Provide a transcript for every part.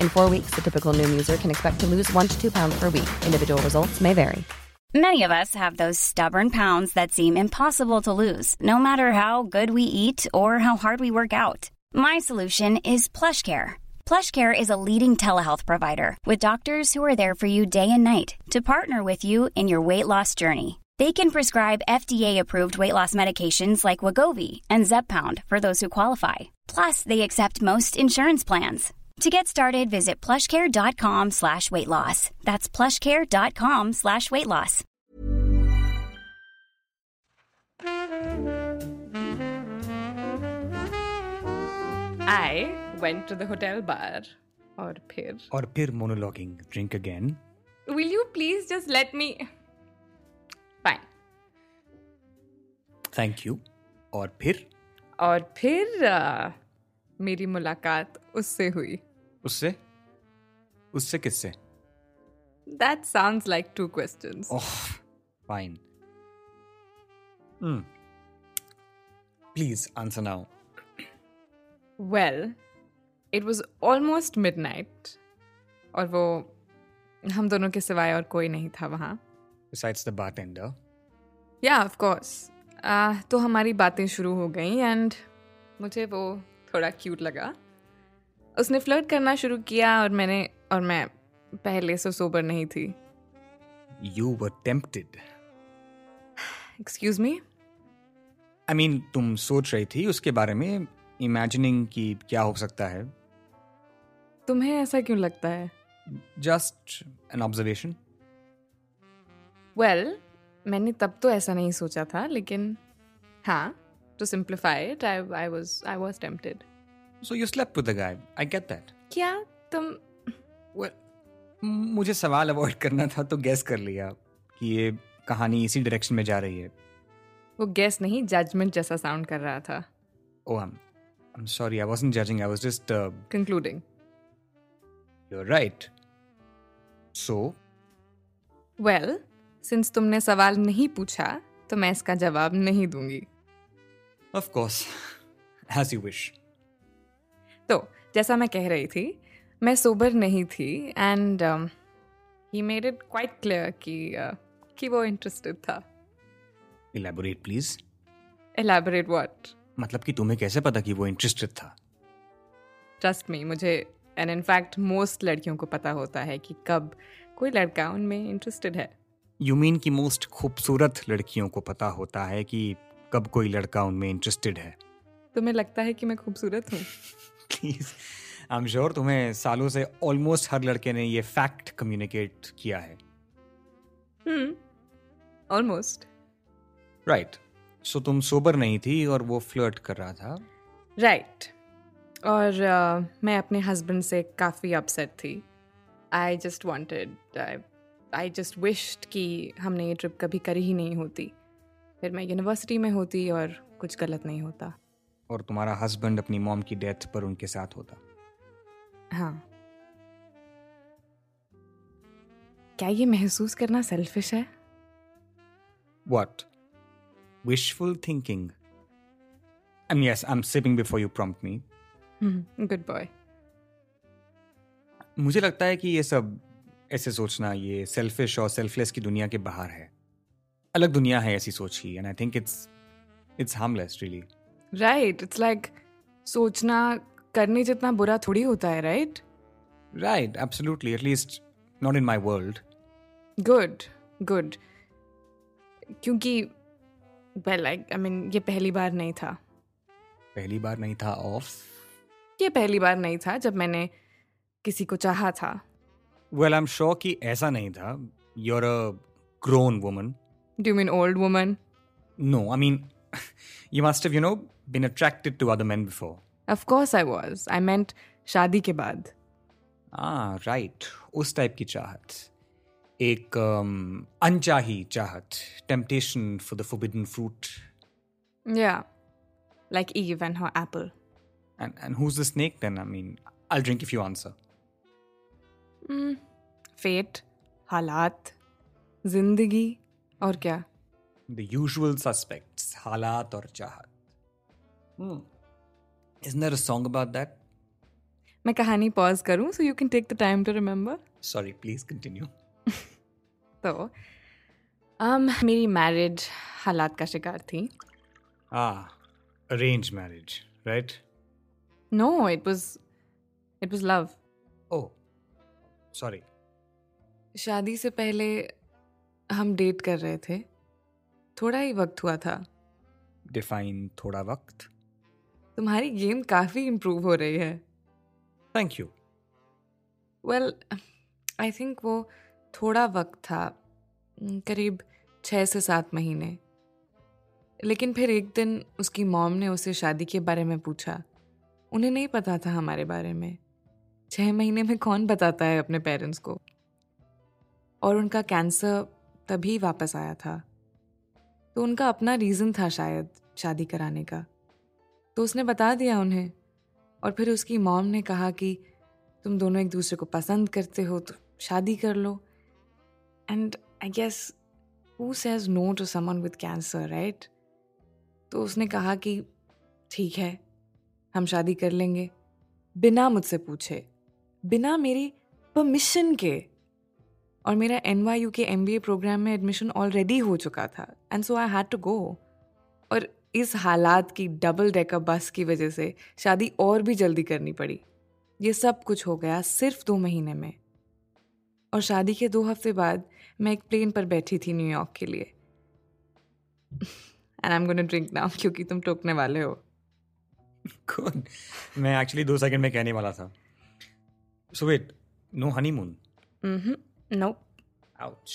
In four weeks, the typical Noom user can expect to lose one to two pounds per week. Individual results may vary. Many of us have those stubborn pounds that seem impossible to lose, no matter how good we eat or how hard we work out. My solution is PlushCare. PlushCare is a leading telehealth provider with doctors who are there for you day and night to partner with you in your weight loss journey. They can prescribe FDA-approved weight loss medications like Wagovi and Zepbound for those who qualify. Plus, they accept most insurance plans. To get started, visit plushcare.com slash weight loss. That's plushcare.com slash weight loss. I went to the hotel bar. और फिर और फिर monologuing. Drink again. Will you please just let me... Fine. Thank you. और फिर और फिर uh, मेरी मुलाकात उससे हुई उससे? उससे किससे? That sound like two questions oh fine please answer now well it was almost midnight और वो हम दोनों के सिवाय और कोई नहीं था वहाँ। बिसाइड्स द बारटेंडर या ऑफ़ कोर्स तो हमारी बातें शुरू हो गई एंड मुझे वो थोड़ा क्यूट लगा। उसने फ्लर्ट करना शुरू किया और मैंने और मैं पहले से सोबर नहीं थी। You were tempted. Excuse me I mean, तुम सोच रही थी उसके बारे में इमेजिनिंग कि क्या हो सकता है। तुम्हें ऐसा क्यों लगता है? जस्ट एन ऑब्जर्वेशन वेल मैंने तब तो ऐसा नहीं सोचा था लेकिन हाँ to simplify it I I was I was tempted so you slept with the guy I get that क्या तुम वेल मुझे सवाल अवॉइड करना था तो गैस कर लिया कि ये कहानी इसी डायरेक्शन में जा रही है। वो गैस नहीं जजमेंट जैसा साउंड कर रहा था। ओह I am sorry I wasn't judging I was just concluding you are right so well since तुमने सवाल नहीं पूछा तो मैं इसका जवाब नहीं दूँगी। Of course as you wish तो जैसा मैं कह रही थी मैं सोबर नहीं थी and he made it quite clear कि uh, कि वो इंटरेस्टेड था। इलेबोरेट प्लीज़ एलैबोरेट व्हाट मतलब कि तुम्हें कैसे पता कि वो इंटरेस्टेड था? ट्रस्ट मी मुझे एंड इनफैक्ट मोस्ट लड़कियों को पता होता है कि कब कोई लड़का उनमें इंटरेस्टेड है। यू मीन कि मोस्ट खूबसूरत लड़कियों को पता होता है कि कब कोई लड़का उनमें इंटरेस्टेड है? तुम्हें लगता है कि मैं खूबसूरत हूँ? प्लीज़ आई एम श्योर तुम्हें सालों से ऑलमोस्ट हर लड़के ने ये फैक्ट कम्युनिकेट किया है। हम्म ऑलमोस्ट राइट सो तुम सोबर नहीं थी और वो फ्लर्ट कर रहा था। राइट और uh, मैं अपने हस्बैंड से काफ़ी अपसेट थी। I just wanted I just wished कि हमने ये ट्रिप कभी करी ही नहीं होती। फिर मैं यूनिवर्सिटी में होती और कुछ गलत नहीं होता। और तुम्हारा हस्बैंड अपनी मॉम की डेथ पर उनके साथ होता हाँ क्या ये महसूस करना सेल्फिश है What? Wishful thinking. Um, yes, I'm sipping before you prompt me. Good boy मुझे लगता है कि ये सब ऐसे सोचना ये सेल्फिश और सेल्फलेस की दुनिया के बाहर है अलग दुनिया है ऐसी सोच ही and I think it's it's harmless really right it's like सोचना करने जितना बुरा थोड़ी होता है right right absolutely at least not in my world good good क्योंकि वेल आई आई मीन ये पहली बार नहीं था। पहली बार नहीं था ऑफ़ ये पहली बार नहीं था जब मैंने किसी को चाहा था। वेल आई एम श्योर कि ऐसा नहीं था। You're a grown woman do mean old woman no I mean you must have, you know, been attracted to other men before. Of course I was. I meant शादी के बाद. Ah, right. उस type की चाहत. एक um, अनचाही चाहत. Temptation for the forbidden fruit. Yeah. Like Eve and her apple. And, and who's the snake then? I mean, I'll drink if you answer. Mm, fate, हालात, जिंदगी और क्या? The usual suspects, halat or chahat. Hmm. Isn't there a song about that? मैं कहानी pause करूँ so you can take the time to remember sorry please continue तो um, मेरी marriage हालात का शिकार थी ah, arranged marriage, right? No, it was, it was love. Oh, sorry. शादी से पहले हम डेट कर रहे थे थोड़ा ही वक्त हुआ था डिफाइन थोड़ा वक्त तुम्हारी गेम काफ़ी इम्प्रूव हो रही है। Thank you well I think वो थोड़ा वक्त था करीब छः से सात महीने। लेकिन फिर एक दिन उसकी मॉम ने उसे शादी के बारे में पूछा। उन्हें नहीं पता था हमारे बारे में। छः महीने में कौन बताता है अपने पेरेंट्स को? और उनका कैंसर तभी वापस आया था। तो उनका अपना रीज़न था शायद शादी कराने का। तो उसने बता दिया उन्हें। और फिर उसकी मॉम ने कहा कि तुम दोनों एक दूसरे को पसंद करते हो तो शादी कर लो। And I guess who says no to someone with cancer right तो उसने कहा कि, ठीक है, हम शादी कर लेंगे। बिना मुझसे पूछे, बिना मेरी परमिशन के। और मेरा NYU के MBA प्रोग्राम में एडमिशन ऑलरेडी हो चुका था and so I had to go और इस हालात की डबल डेकर बस की वजह से शादी और भी जल्दी करनी पड़ी। ये सब कुछ हो गया सिर्फ़ दो महीने में। और शादी के दो हफ़्ते बाद मैं एक प्लेन पर बैठी थी न्यूयॉर्क के लिए। And I am gonna drink now क्योंकि तुम टोकने वाले हो। गुड मैं एक्चुअली दो सेकंड में कहने वाला था। So wait no honeymoon Nope. Ouch.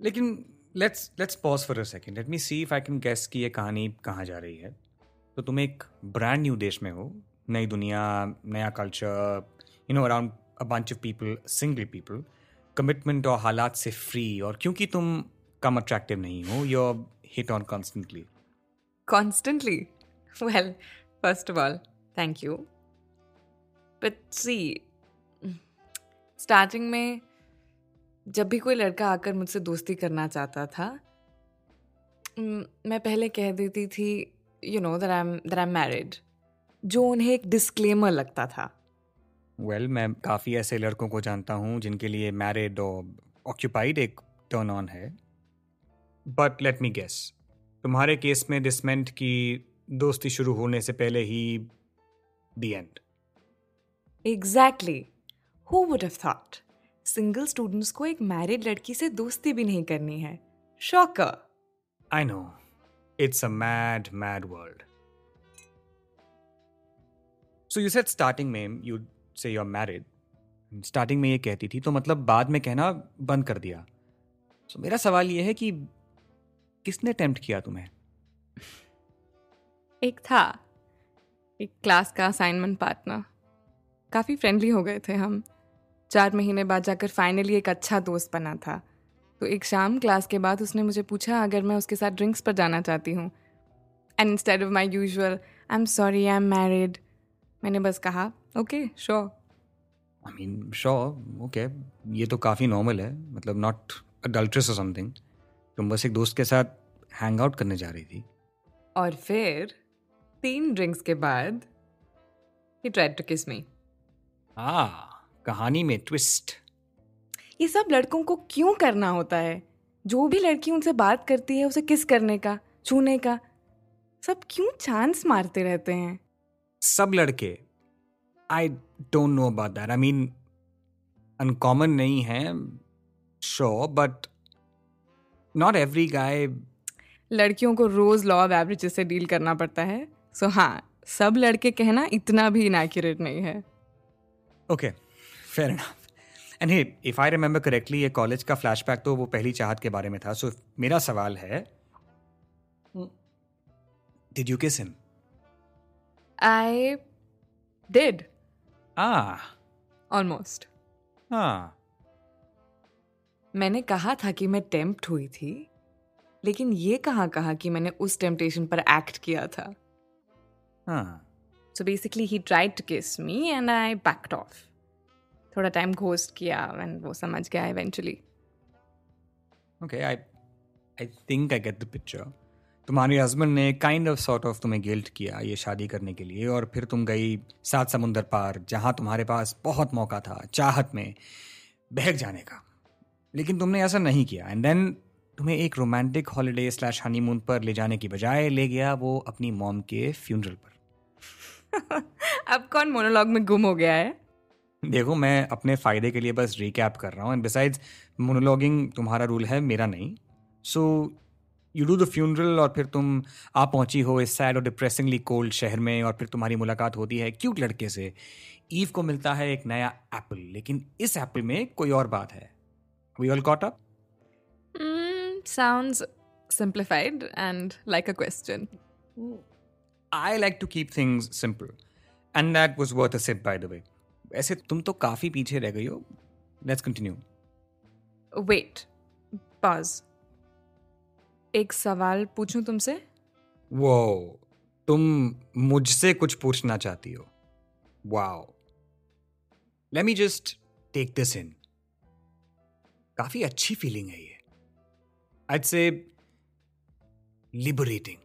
लेकिन let's let's pause for a second let me see if I can guess कि ये कहानी कहाँ जा रही है। तो तुम एक ब्रांड न्यू देश में हो, नई दुनिया, नया culture you know around a bunch of people single people commitment और हालात से फ्री और क्योंकि तुम कम अट्रैक्टिव नहीं हो you hit on constantly constantly well first of all thank you but see starting में जब भी कोई लड़का आकर मुझसे दोस्ती करना चाहता था मैं पहले कह देती थी you know that I am that I am married जो उन्हें एक डिस्क्लेमर लगता था। वेल well, मैं काफ़ी ऐसे लड़कों को जानता हूँ जिनके लिए मैरिड और ऑक्यूपाइड एक टर्न ऑन है। बट लेट मी गेस तुम्हारे केस में दिस मेंट की दोस्ती शुरू होने से पहले ही दी and exactly who would have thought single students को एक मैरिड लड़की से दोस्ती भी नहीं करनी है। Shocker I know it's a mad mad world so you said starting में you say you are married starting में ये कहती थी तो मतलब बाद में कहना बंद कर दिया। सो so, मेरा सवाल ये है कि किसने अटेम्प्ट किया तुम्हें? एक था। एक क्लास का असाइनमेंट पार्टनर काफ़ी फ्रेंडली हो गए थे हम। चार महीने बाद जाकर फाइनली एक अच्छा दोस्त बना था। तो एक शाम क्लास के बाद उसने मुझे पूछा अगर मैं उसके साथ ड्रिंक्स पर जाना चाहती हूँ and instead of my usual I am sorry I am married मैंने बस कहा okay sure I mean sure okay ये तो काफ़ी नॉर्मल है मतलब नॉट अडल्ट्रस और समथिंग तुम बस एक दोस्त के साथ हैंग आउट करने जा रही थी। और फिर तीन ड्रिंक्स के बाद ही ट्राइड टू किस मी आ कहानी में ट्विस्ट ये सब लड़कों को क्यों करना होता है? जो भी लड़की उनसे बात करती है उसे किस करने का छूने का? सब क्यों चांस मारते रहते हैं? सब लड़के। I don't know about that I mean uncommon नहीं है sure but not every guy लड़कियों को रोज लॉ ऑफ़ एवरेजेस से डील करना पड़ता है। सो so, हाँ सब लड़के कहना इतना भी इनएक्यूरेट नहीं है। Okay fair enough and hey if I remember correctly ये कॉलेज का फ्लैशबैक तो वो पहली चाहत के बारे में था। सो so, मेरा सवाल है did you kiss him I did uh almost हाँ मैंने कहा था कि मैं टेम्प्ट हुई थी लेकिन ये कहाँ कहा कि मैंने उस टेम्पटेशन पर एक्ट किया था। हाँ। So basically he tried to kiss me and I backed off थोड़ा टाइम घोस्ट किया एंड वो समझ गया eventually okay I I think I get the picture तुम्हारे हस्बैंड ने काइंड ऑफ़ सॉर्ट ऑफ़ तुम्हें गिल्ट किया ये शादी करने के लिए और फिर तुम गई सात समुंदर पार जहाँ तुम्हारे पास बहुत मौका था चाहत में बहक जाने का। लेकिन तुमने ऐसा नहीं किया। एंड देन तुम्हें एक रोमांटिक हॉलीडे स्लैश हनीमून पर ले जाने की बजाय ले गया वो अपनी मॉम के फ्यूनरल पर। अब कौन मोनोलॉग में गुम हो गया है? देखो मैं अपने फ़ायदे के लिए बस रिकैप कर रहा हूँ। एंड बिसाइड्स मोनोलॉगिंग तुम्हारा रूल है मेरा नहीं। So you do the funeral और फिर तुम आप पहुँची हो इस सैड और डिप्रेसिंगली कोल्ड शहर में और फिर तुम्हारी मुलाकात होती है क्यूट लड़के से। ईव को मिलता है एक नया एप्पल लेकिन इस एप्पल में कोई और बात है। We all caught up sounds simplified and like a question. I like to keep things simple and that was worth a sip by the way वैसे तुम तो काफ़ी पीछे रह गई हो। Let's continue wait pause. एक सवाल पूछूँ तुमसे? वो तुम मुझसे कुछ पूछना चाहती हो। Wow let me just take this in काफ़ी अच्छी फीलिंग है ये। I say liberating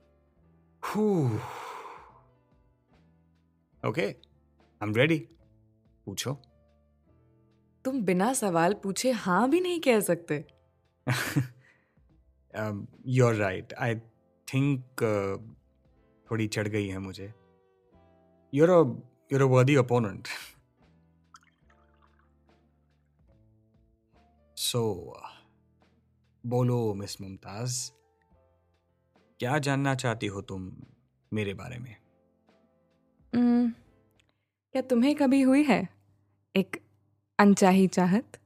okay I am ready. पूछो। तुम बिना सवाल पूछे हाँ भी नहीं कह सकते। यूर राइट आई थिंक थोड़ी चढ़ गई है मुझे। Your your worthy opponent so बोलो मिस मुमताज़ क्या जानना चाहती हो तुम मेरे बारे में? Hmm, क्या तुम्हें कभी हुई है? एक अनचाही चाहत।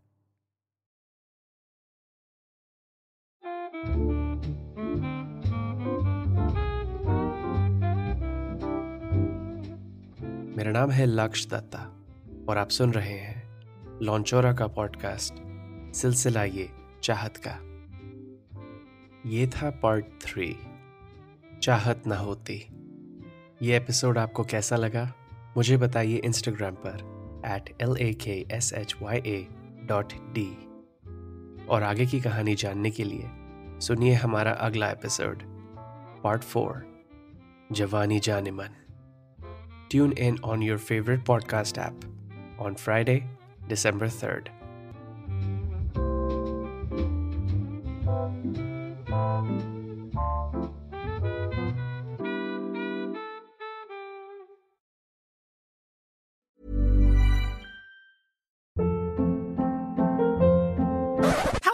मेरा नाम है लक्ष दत्ता और आप सुन रहे हैं लॉन्चोरा का पॉडकास्ट, सिलसिला ये चाहत का। ये था पार्ट थ्री चाहत ना होती। ये एपिसोड आपको कैसा लगा? मुझे बताइए इंस्टाग्राम पर। At L A K S H Y A dot D और आगे की कहानी जानने के लिए सुनिए हमारा अगला episode part for Jawani Jaaneman tune in on your favourite podcast app on Friday December 3rd.